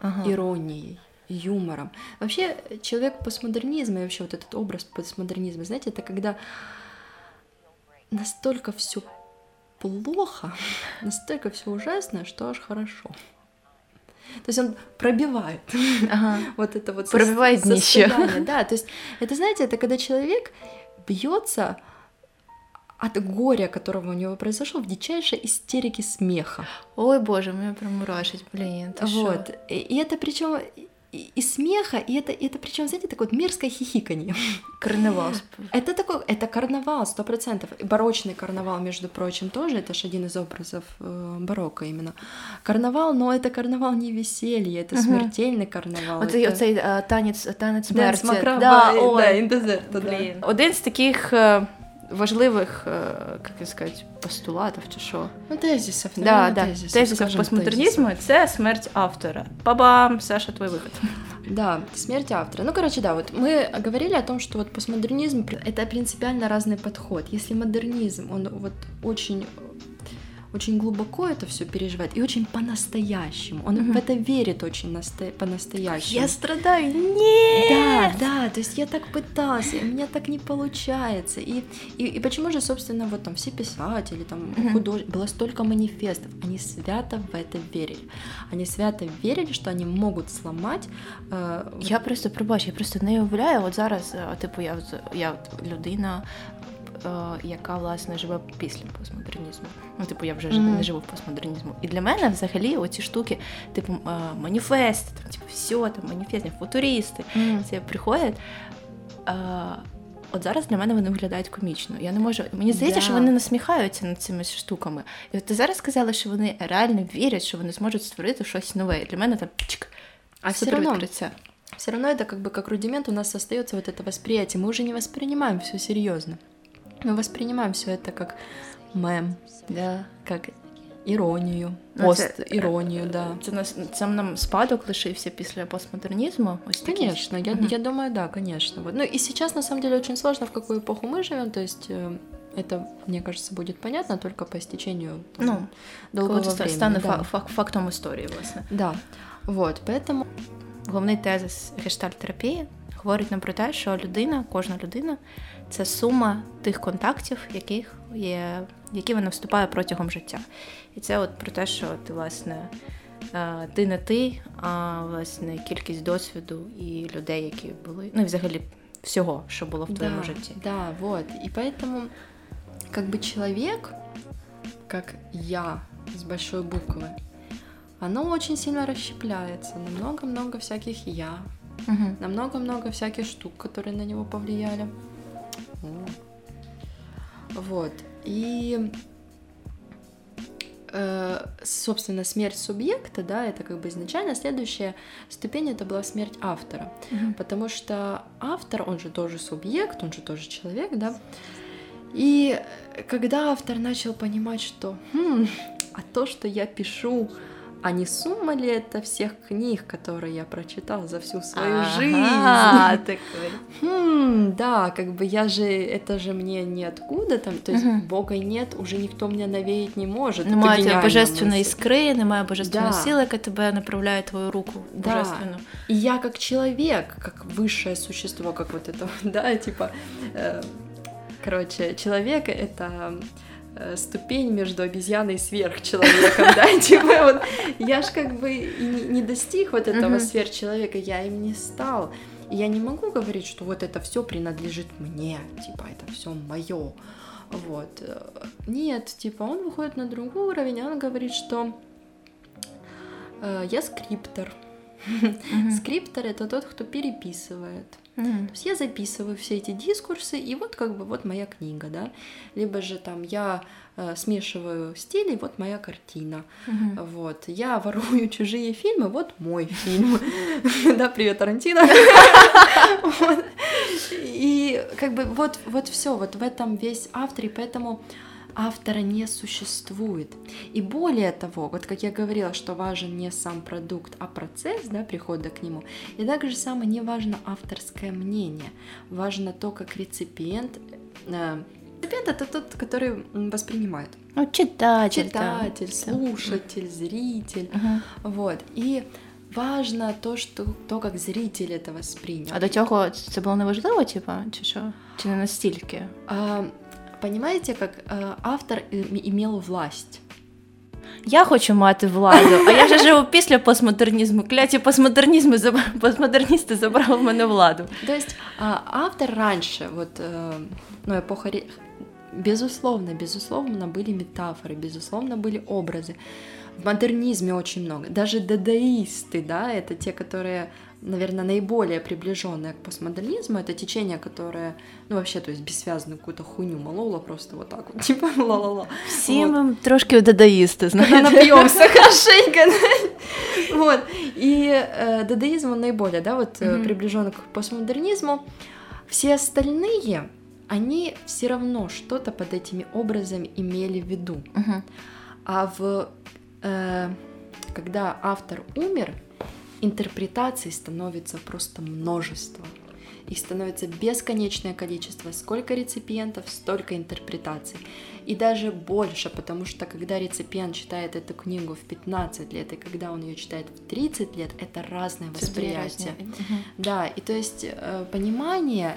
Ага. иронией, юмором. Вообще, человек постмодернизма и вообще вот этот образ постмодернизма, знаете, это когда настолько все плохо, настолько все ужасно, что аж хорошо. То есть он пробивает Ага. вот это вот Пробивает днище. состояние. Да, то есть это, знаете, это когда человек бьется от горя, которого у него произошло, в дичайшей истерике смеха. Ой, боже, мене прям мурашить, блін. Ти що? Вот. И, и это причем и, и смеха, и это, и это причем, знаете, такое вот мерзкое хихиканье. Карнавал. Это такой, это карнавал, сто процентов. Барочный карнавал, между прочим, тоже, это же один из образов э, барокко именно. Карнавал, но это карнавал не веселье, это Мгм. смертельный карнавал. Оцей, это... оцей е, танець, танець смерті. Макраба, Да, ой. да, desert, да. Один з таких е, важливих, як сказати, постулатів чи що. Ну, тезисів, да, да, тезисів, тезисів постмодернизма – це смерть автора. Бабам, Саша, твой выход. Да, смерть автора. Ну, короче, да, вот мы говорили о том, что вот постмодернизм — это принципиально разный подход. Если модернизм, он вот очень очень глубоко это все переживает и очень по-настоящему. Он угу. в это верит очень насто... по-настоящему. Я страдаю. Нет! Да, да, то есть я так пытался, у меня так не получается. И, и, и почему же, собственно, вот там все писатели, там угу. художники, было столько манифестов, они свято в это верили. Они свято верили, что они могут сломать. Э, я просто пробач, я просто не уявляю, от зараз, типу, я, я людина, яка власне живе після постмодернізму. Ну, типу, я вже mm-hmm. не живу в постмодернізму. І для мене взагалі оці штуки, типу, е, маніфести, там, типу, все, там, маніфести, футуристи, mm-hmm. це приходять. А, е, От зараз для мене вони виглядають комічно. Я не можу. Мені здається, yeah. що вони насміхаються над цими штуками. І от ти зараз сказала, що вони реально вірять, що вони зможуть створити щось нове. І для мене там чик, а все равно, все равно это как бы как рудимент у нас остается вот это восприятие. Мы уже не воспринимаем все серьезно. Мы воспринимаем все это как мем, да. как іронію, пост іронію, да. Це нас це нам спадок лишився після постмодернизма. Ось конечно, я, угу. я думаю, да, конечно. Вот. Ну и сейчас на самом деле очень сложно, в какую эпоху мы живем, то есть э, это, мне кажется, будет понятно только по истечению там, ну, долгого времени. стане да. фактом історії, власне. Да. Вот, поэтому... Головний тезис гештальт-терапії говорить нам про те, що людина, кожна людина це сума тих контактів, яких є, які вона вступає протягом життя. І це от про те, що ти, власне, е, ти не ти, а власне кількість досвіду і людей, які були, ну і взагалі всього, що було в твоєму да, житті. Да, вот. И поэтому, как бы человек, как я с большой буквы, оно очень сильно расщепляется на много-много всяких я, угу. на много-много всяких штук, которые на него повлияли. Вот. И э, собственно, смерть субъекта, да, это как бы изначально следующая ступень, это была смерть автора, угу. потому что автор, он же тоже субъект, он же тоже человек, да, и когда автор начал понимать, что, хм, а то, что я пишу, а не сумма ли это всех книг, которые я прочитал за всю свою ага, жизнь? Такой. Хм, да, как бы я же, это же мне ниоткуда там, то есть угу. Бога нет, уже никто мне навеять не может. Немає божественной искры, немає божественной да. силы, которая направляет твою руку да. божественную. И я как человек, как высшее существо, как вот это, да, типа, э, короче, человек — это Э, ступень между обезьяной и сверхчеловеком, да, типа вот я ж как бы не достиг вот этого сверхчеловека, я им не стал. И я не могу говорить, что вот это все принадлежит мне, типа это все мое. Вот. Нет, типа он выходит на другой уровень, он говорит, что э, я скриптор. Скриптор это тот, кто переписывает. Mm-hmm. То есть я записываю все эти дискурсы, и вот как бы вот моя книга, да. Либо же там я э, смешиваю стили, вот моя картина. Mm-hmm. Вот. Я ворую чужие фильмы, вот мой фильм. Да, привет, Тарантино. И как бы вот, вот все, вот в этом весь автор, и поэтому автора не существует. И более того, вот как я говорила, что важен не сам продукт, а процесс да, прихода к нему, и также самое не важно авторское мнение, важно то, как реципиент э, Реципиент это тот, который воспринимает. Ну, читатель. Читатель, там. слушатель, зритель. Угу. Вот. И важно то, что то, как зритель это воспринял. А до цього це було неважливо, типа, чи що? Чи не настільки? А, Понимаете, как э, автор имел власть. Я хочу мати владу, а я вже живу після постмодернізму. Кляті постмодернізми постмодерністи забрали в мене владу. То есть автор раньше, вот, ну, эпоха безусловно, безусловно, были метафоры, безусловно, были образы. В модернизме очень много. Даже дадаисты, да, это те, которые наверное, наиболее приближенное к постмодернизму, это течение, которое, ну, вообще, то есть бессвязную какую-то хуйню мололо просто вот так вот, типа ла-ла-ла. Все вот. мы трошки дадаисты, знаете. Напьемся хорошенько. Вот. И э, дадаизм, он наиболее, да, вот mm-hmm. приближен к постмодернизму. Все остальные, они все равно что-то под этими образами имели в виду. Угу. А в, э, когда автор умер, интерпретаций становится просто множество. Их становится бесконечное количество. Сколько реципиентов, столько интерпретаций. И даже больше, потому что когда реципиент читает эту книгу в 15 лет, и когда он ее читает в 30 лет, это разное восприятие. Да, и то есть э, понимание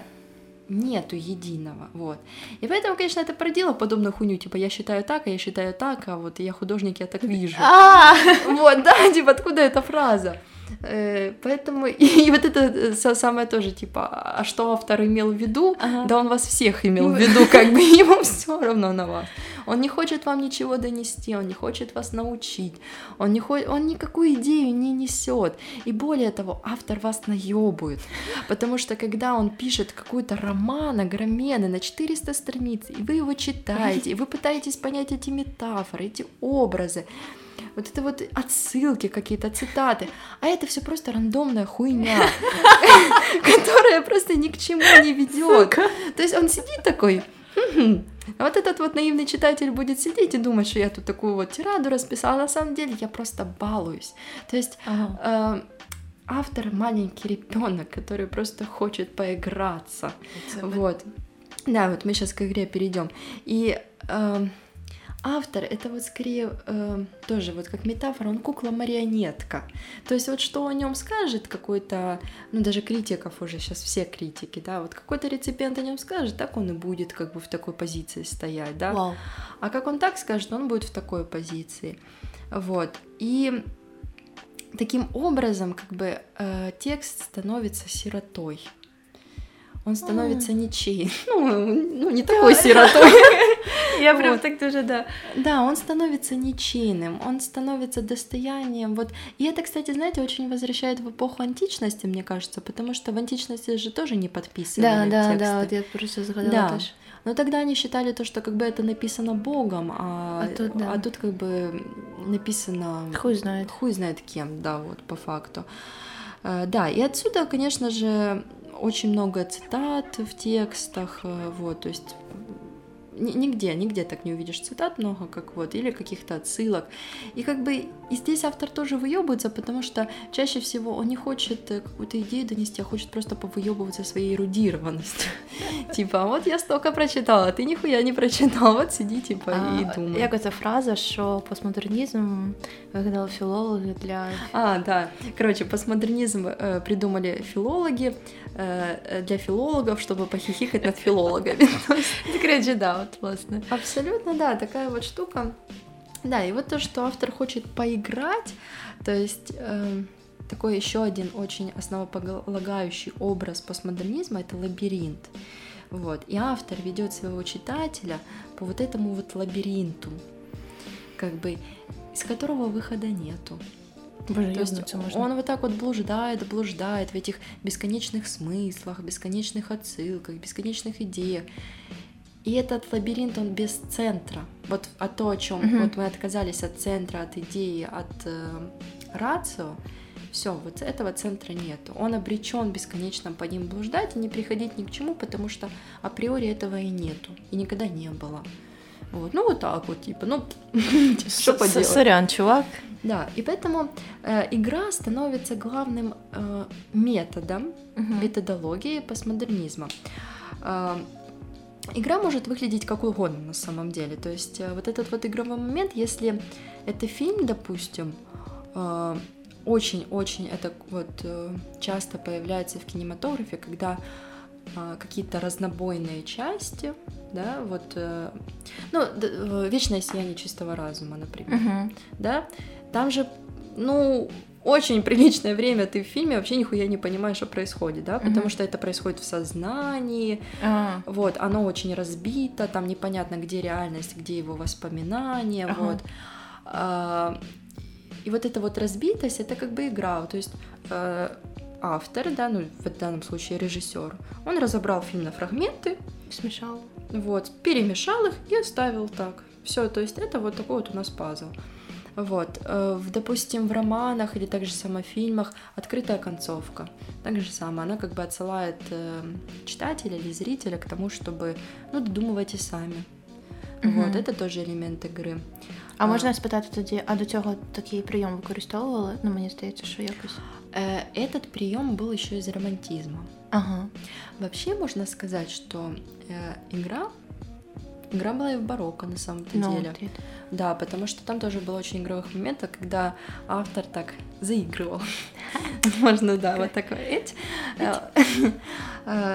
нету единого, вот. И поэтому, конечно, это породило подобную хуйню, типа, я считаю так, а я считаю так, а вот я художник, я так вижу. А, Вот, да, типа, откуда эта фраза? Э, Поэтому, и вот это э, са- самое тоже, типа, а что автор имел в виду? Ага. Да он вас всех имел в виду, как бы ему все равно на вас. Он не хочет вам ничего донести, он не хочет вас научить, он, не хо- он никакую идею не несет. И более того, автор вас наебывает, потому что когда он пишет какой-то роман огроменный на 400 страниц, и вы его читаете, и вы пытаетесь понять эти метафоры, эти образы, вот это вот отсылки какие-то, цитаты, а это все просто рандомная хуйня, которая просто ни к чему не ведет. То есть он сидит такой, а вот этот вот наивный читатель будет сидеть и думать, что я тут такую вот тираду расписала, а на самом деле я просто балуюсь. То есть Ага. э, автор маленький ребенок, который просто хочет поиграться. Вот. Да, вот мы сейчас к игре перейдем. И эм, автор это вот скорее эм, тоже вот как метафора, он кукла-марионетка. То есть вот что о нем скажет какой-то, ну даже критиков уже сейчас все критики, да, вот какой-то реципиент о нем скажет, так он и будет как бы в такой позиции стоять, да. Вау. А как он так скажет, он будет в такой позиции. Вот. И таким образом, как бы, э, текст становится сиротой. Он становится ничей. Ну, ну, не такой сиротой. Я прям Вот. так дуже, да. Да, он становится ничейным, он становится достоянием. Вот. И это, кстати, знаете, очень возвращает в эпоху античности, мне кажется, потому что в античности же тоже не подписывали Да, да, тексты. да, от я просто згадала Да. теж. Но тогда они считали то, что как бы это написано Богом, а, А тут да. а тут как бы написано Хуй знает. хуй знает кем, да, вот по факту. Э, Да, и отсюда, конечно же, очень много цитат в текстах, э, вот, то есть ни- нигде, нигде так не увидишь цитат много, как вот, или каких-то отсылок. И как бы и здесь автор тоже выебывается, потому что чаще всего он не хочет э, какую-то идею донести, а хочет просто повыебываться своей эрудированностью. Типа, вот я столько прочитала, а ты нихуя не прочитал, вот сиди, типа, і А, думай. Як оця фраза, що постмодернізм вигадали філологи для А, да. Короче, постмодернизм э, придумали филологи э, для филологов, чтобы похихикать над филологами. Короче, да, от власне. Абсолютно, да, такая вот штука. Да, и вот то, что автор хочет поиграть, то есть э, такой еще один очень основополагающий образ постмодернизма это лабиринт. Вот. И автор ведет своего читателя по вот этому вот лабиринту, как бы из которого выхода нету. Боже, То есть можна. он вот так вот блуждает, блуждает в этих бесконечных смыслах, бесконечных отсылках, бесконечных идеях. И этот лабиринт, он без центра. Вот а то, о чем Мгм. вот мы отказались от центра, от идеи, от э, рацио, все, вот этого центра нету. Он обречен бесконечно по ним блуждать и не приходить ни к чему, потому что априори этого и нету, и никогда не было. Вот, ну вот так вот, типа, ну, что С- поделать. Сорян, чувак. Да, и поэтому э, игра становится главным э, методом, методологии постмодернизма. Э, игра может выглядеть как угодно на самом деле. То есть э, вот этот вот игровой момент, если это фильм, допустим, э, очень-очень это вот э, часто появляется в кинематографе, когда какие-то разнобойные части, да, вот, э, ну, э, вечное сияние чистого разума, например Мгм. да, там же, ну, очень приличное время ты в фильме вообще нихуя не понимаешь, что происходит, да, потому что это происходит в сознании, А, вот, оно очень разбито, там непонятно, где реальность, где его воспоминания, Ага. вот. А, И вот эта вот разбитость, это как бы игра, то есть э, автор, да, ну, в данном случае режиссер, он разобрал фильм на фрагменты, смішала. вот, перемешал их и оставил так. Все, то есть это вот такой вот у нас пазл. Вот, э, в, допустим, в романах или также само в фильмах открытая концовка. Так же самое, она как бы отсылает э, читателя или зрителя к тому, чтобы, ну, додумывайте сами. Мгм. Вот, это тоже элемент игры. А можна спитати тоді, а до цього такий прийом використовували? Ну, мені здається, що якось. Э, Этот прием был еще из романтизма. Ага. Вообще можно сказать, что э, игра, игра была и в барокко на самом-то Ну, деле. от, Да, потому что там тоже было очень игровых моментов, когда автор так заигрывал. Можно, да, вот так. Э,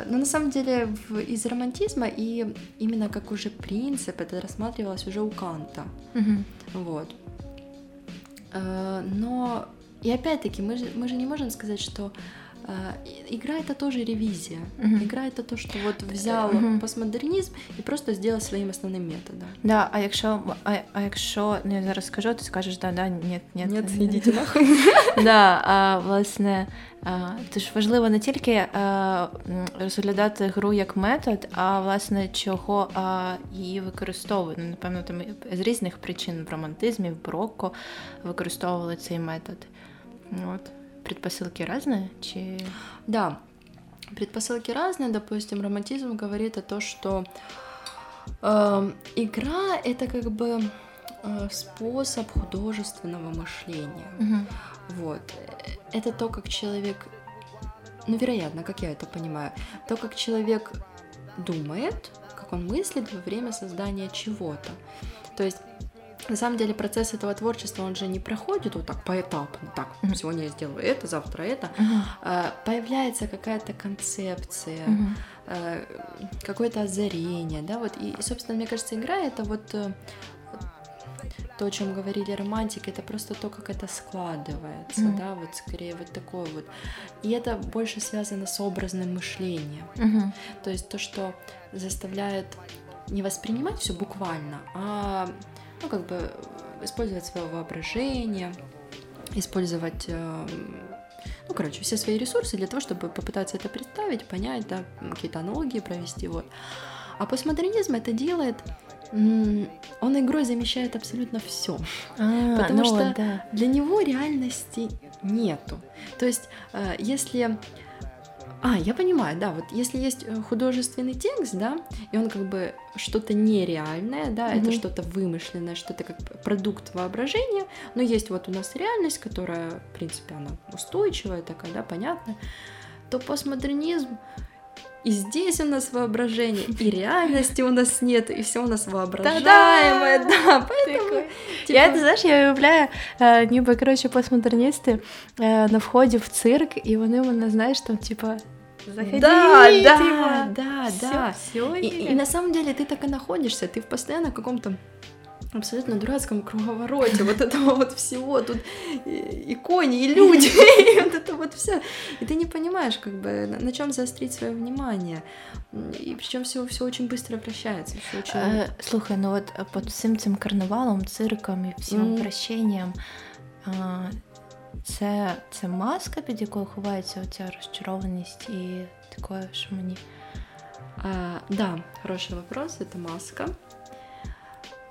Но на самом деле из романтизма и именно как уже принцип это рассматривалось уже у Канта. Вот. Но и опять-таки мы же, мы же не можем сказать, что э, и- игра это тоже ревизия. Мгм. Игра это то, что вот взял Мгм. постмодернизм и просто сделал своим основным методом. Да, а якщо, а, а якщо ну, я зараз скажу, ти скажеш, да, да, ні, ні, Нет, ні. идите нахуй. Да, а, власне, а, то ж важливо не тільки а, м, розглядати гру як метод, а власне чого а, її використовують. Ну, напевно, там з різних причин в романтизмі, в барокко використовували цей метод. Ну, От. Предпосилки різні? Чи... Да, предпосылки разные. Допустим, романтизм говорит о том, что эм, игра это как бы э, способ художественного мышления. Угу. Вот. Э, Это то, как человек, ну, вероятно, как я это понимаю, то, как человек думает, как он мыслит во время создания чего-то. То есть на самом деле процесс этого творчества, он же не проходит вот так поэтапно. Так, сегодня я сделаю это, завтра это. А, Появляется какая-то концепция, э, какое-то озарение, да, вот, и, собственно, мне кажется, игра это вот э, то, о чем говорили романтики, это просто то, как это складывается, Мгм. да, вот скорее вот такое вот. И это больше связано с образным мышлением, Угу. то есть то, что заставляет не воспринимать все буквально, а, ну, как бы использовать свое воображение, использовать э, ну, короче, все свои ресурсы для того, чтобы попытаться это представить, понять, да, какие-то аналогии провести, вот. А постмодернизм это делает, он игрой замещает абсолютно все. А, Потому ну, что- да. Для него реальности нету. То есть, э, если... А, я понимаю, да, вот если есть э, художественный текст, да, и он как бы что-то нереальное, да, это Мгм. что-то вымышленное, что-то как продукт воображения, но есть вот у нас реальность, которая, в принципе, она устойчивая такая, да, понятная, то постмодернизм и здесь у нас воображение, и реальности у нас нет, и все у нас воображаемое, да, поэтому... Я, ти типа, знаєш, я уявляю, е, ніби коротше постмодерністи е, на вході в цирк, і вони мене, знаєш, там, типа, заходіть, Да, да, типа, да, всё, да. всё, И, и на самом деле ты так и находишься, ты в постоянно каком-то абсолютно дурацком круговороте вот этого вот всего, тут и, и кони, и люди, и вот это вот все. И ты не понимаешь, как бы, на, чем заострить свое внимание. М, И причем все, все очень быстро вращается, все очень... Е, слухай, ну от е, по всім цим карнавалам, циркам і всім Мгм. вращенням, е, це, це маска, під якою ховається оця розчарованість і таке, що мені. А, да, хороший вопрос, это маска.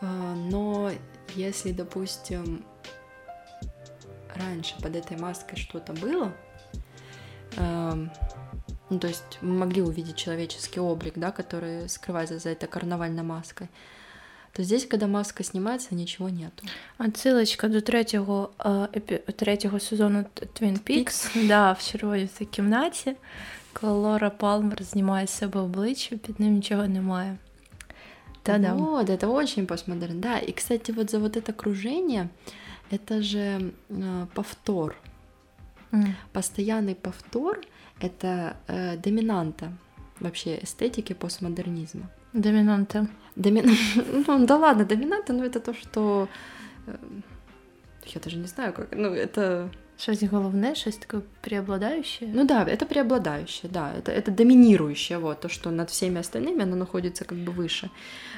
А, но если, допустим, раньше под этой маской что-то было, эм, ну, то есть мы могли увидеть человеческий облик, да, который скрывается за этой карнавальной маской, то здесь, когда маска снимается, ничего нету. Отсилочка до третього, е, епі- третього сезону Т- Twin Peaks, да, в червоній цій кімнаті, коли Лора Палмер знімає з себе обличчя, під ним нічого немає. Та-да. Вот, это очень постмодерн. Да, и, кстати, вот за вот это окружение, это же э, повтор. М. Постоянный повтор — это э, доминанта вообще эстетики постмодернизма. Домінанта. Домин... ну, да ладно, доминанта, но это то, что... э, я даже не знаю, как... Ну, это... Головне, щось таке преобладаюче. Ну да, это преобладающее, да, это, это доминирующее, вот, то, что над всеми остальными оно находится как бы выше.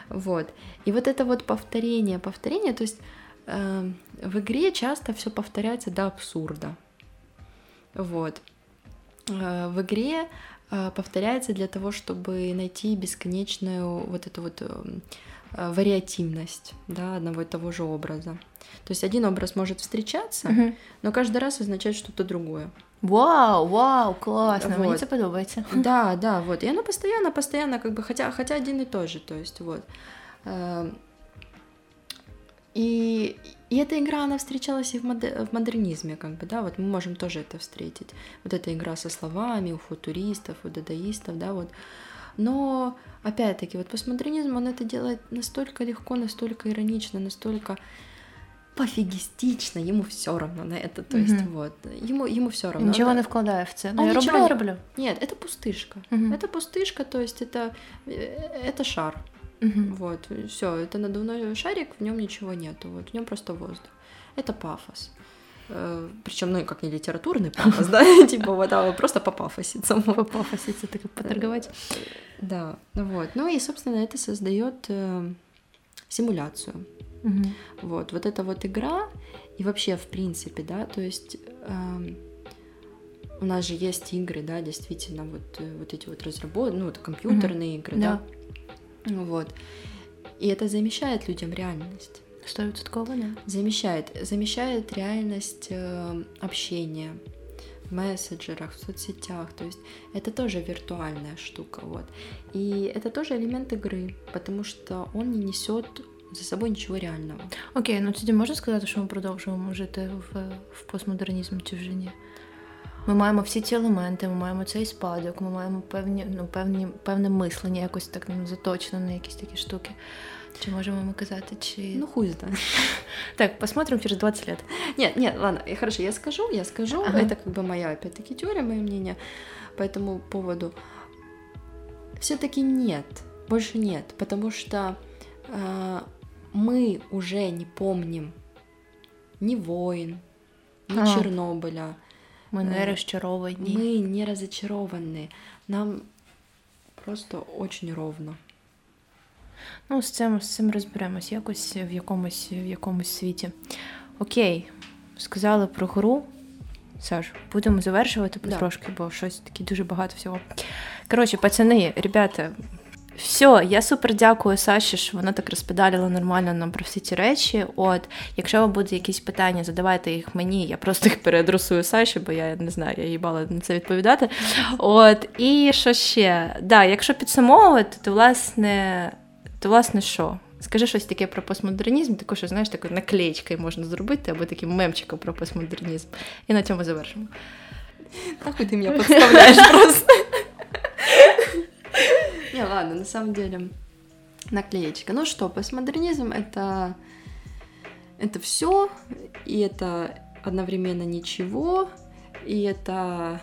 Вот. И вот это вот повторение, повторение, то есть э, в игре часто все повторяется до абсурда. Вот. Э, в игре э, повторяется для того, чтобы найти бесконечную вот эту вот э, вариативность да, одного и того же образа. То есть один образ может встречаться, Мгм. но каждый раз означает что-то другое. Вау, вау, класно, мені Вот. це подобається. Да, да, вот. И оно постоянно, постоянно, как бы, хотя, хотя один и тот же, то есть, вот. Эм, И, и эта игра, она встречалась и в, моде- в модернизме, как бы, да, вот мы можем тоже это встретить. Вот эта игра со словами у футуристов, у дадаистов, да, вот. Но, опять-таки, вот постмодернизм, он это делает настолько легко, настолько иронично, настолько пофигистично, ему все равно на это, то есть, Мгм. вот, ему, ему все равно. Нічого Он- не вкладає в це. Ну, Он я нічого роблю, не- роблю. Нет, это пустышка. Мгм. Это пустышка, то есть это, э, это шар. Мгм. Вот, все, это надувной шарик, в нем ничего нету, вот, в нем просто воздух. Это пафос. Причем, ну, как не литературный пафос, да, типа вот, а просто попафоситься. По пафосі це таке поторгувати. да, вот. Ну и, собственно, это создает э, симуляцию. Мгм. Вот, вот эта вот игра и вообще, в принципе, да, то есть эм, у нас же есть игры, да, действительно, вот, э, вот эти вот разработки, ну, вот компьютерные игры, да. Ну Вот. И это замещает людям реальность. Стовідсотково, да. Замещает, замещает реальность э, общения мессенджерах, в соцсетях. То есть это тоже виртуальная штука. Вот. И это тоже элемент игры, потому что он не несет за собой ничего реального. Окей, ну тоді можна сказати, що ми продовжуємо жити в, в постмодернізмі чи вже ні? Ми маємо всі ці елементи, ми маємо цей спадок, ми маємо певні, ну, певні, певне мислення, якось так ну, заточено на якісь такі штуки. Чи можемо ми казати, чи. Ну, хуй знает. так, посмотрим через 20 лет. Нет, нет, ладно, э, хорошо, я скажу, я скажу. Ага. Это как бы моя, опять-таки, теория, мое мнение по этому поводу. Все-таки нет, больше нет, потому что э, мы уже не помним ни войн, ни А. Чернобыля. Ми не Е, розчаровані. Мы не разочарованы. Нам просто очень ровно. Ну, з цим, з цим розберемось якось в якомусь, в якомусь світі. Окей, сказали про гру. Саш, будемо завершувати Да. бо щось таке дуже багато всього. Коротше, пацани, ребята, все, я супер дякую Саші, що вона так розпедалила нормально нам про всі ці речі. От, якщо вам будуть якісь питання, задавайте їх мені, я просто їх переадресую Саші, бо я не знаю, я їбала на це відповідати. От, і що ще? Да, якщо підсумовувати, то власне, то власне що? Скажи щось таке про постмодернізм, таке, що знаєш, такою наклеєчкою можна зробити, або таким мемчиком про постмодернізм. І на цьому завершимо. Нахуй ты меня подставляешь просто. Не, ладно, на самом деле, наклеечка. Ну что, постмодернизм это это все, и это одновременно ничего, и это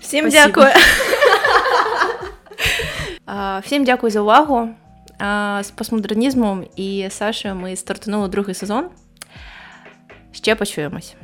Всім Спасибо. дякую. А, Всім дякую за увагу. А, З постмодернізмом і Сашею ми стартанули другий сезон. Ще почуємось.